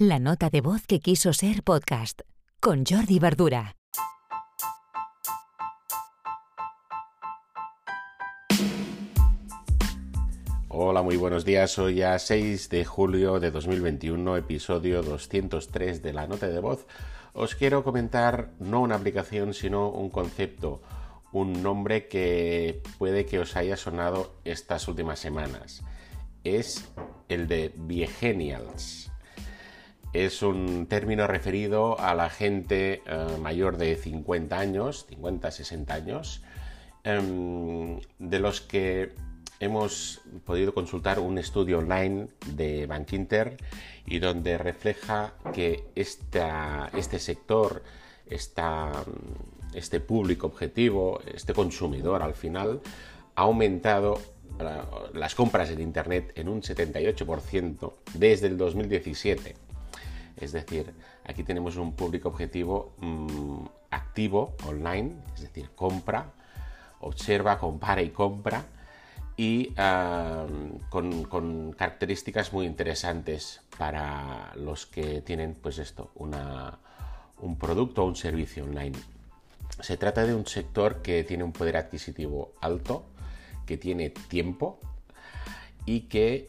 La nota de voz que quiso ser podcast con Jordi Verdura. Hola, muy buenos días. Hoy ya 6 de julio de 2021, episodio 203 de la nota de voz. Os quiero comentar no una aplicación, sino un concepto, un nombre que puede que os haya sonado estas últimas semanas. Es el de Viegenials. Es un término referido a la gente eh, mayor de 50 años, 50, 60 años, em, de los que hemos podido consultar un estudio online de Bankinter y donde refleja que este sector, este público objetivo, este consumidor al final, ha aumentado las compras en Internet en un 78% desde el 2017. Es decir, aquí tenemos un público objetivo mm, activo online, es decir, compra, observa, compara y compra, y con, características muy interesantes para los que tienen, pues esto, un producto o un servicio online. Se trata de un sector que tiene un poder adquisitivo alto, que tiene tiempo y que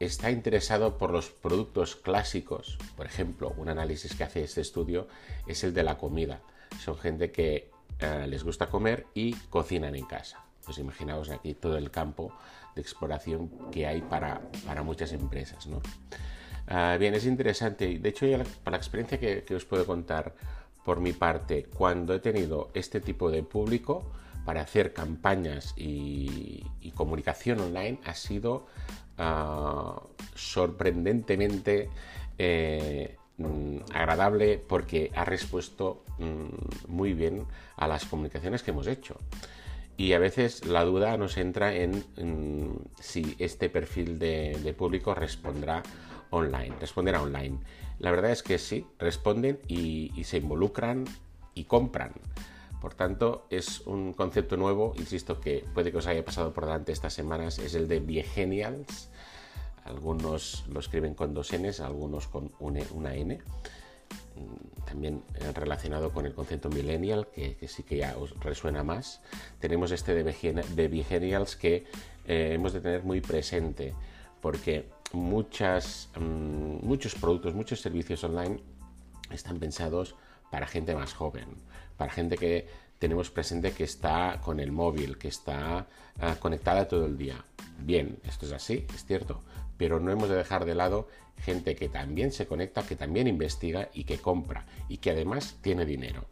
está interesado por los productos clásicos. Por ejemplo, un análisis que hace este estudio es el de la comida. Son gente que eh, les gusta comer y cocinan en casa. Pues imaginaos aquí todo el campo de exploración que hay para, muchas empresas. Ah, bien, es interesante. De hecho, para la experiencia que, os puedo contar por mi parte, cuando he tenido este tipo de público, para hacer campañas y, comunicación online ha sido ah, sorprendentemente eh, mm, agradable porque ha respuesto mm, muy bien a las comunicaciones que hemos hecho. Y a veces la duda nos entra en, si este perfil de, público respondrá online, responderá online. La verdad es que sí, responden y se involucran y compran. Por tanto, es un concepto nuevo, insisto, que puede que os haya pasado por delante estas semanas, es el de Viegenials. Algunos lo escriben con dos Ns, algunos con una N. Mm, también eh, relacionado con el concepto millennial, que, sí que ya os resuena más. Tenemos este de, Viegenials que eh, hemos de tener muy presente, porque mm, muchos productos, muchos servicios online están pensados para gente más joven, para gente que tenemos presente que está con el móvil, que está ah, conectada todo el día. Bien, esto es así, es cierto, pero no hemos de dejar de lado gente que también se conecta, que también investiga y que compra y que además tiene dinero.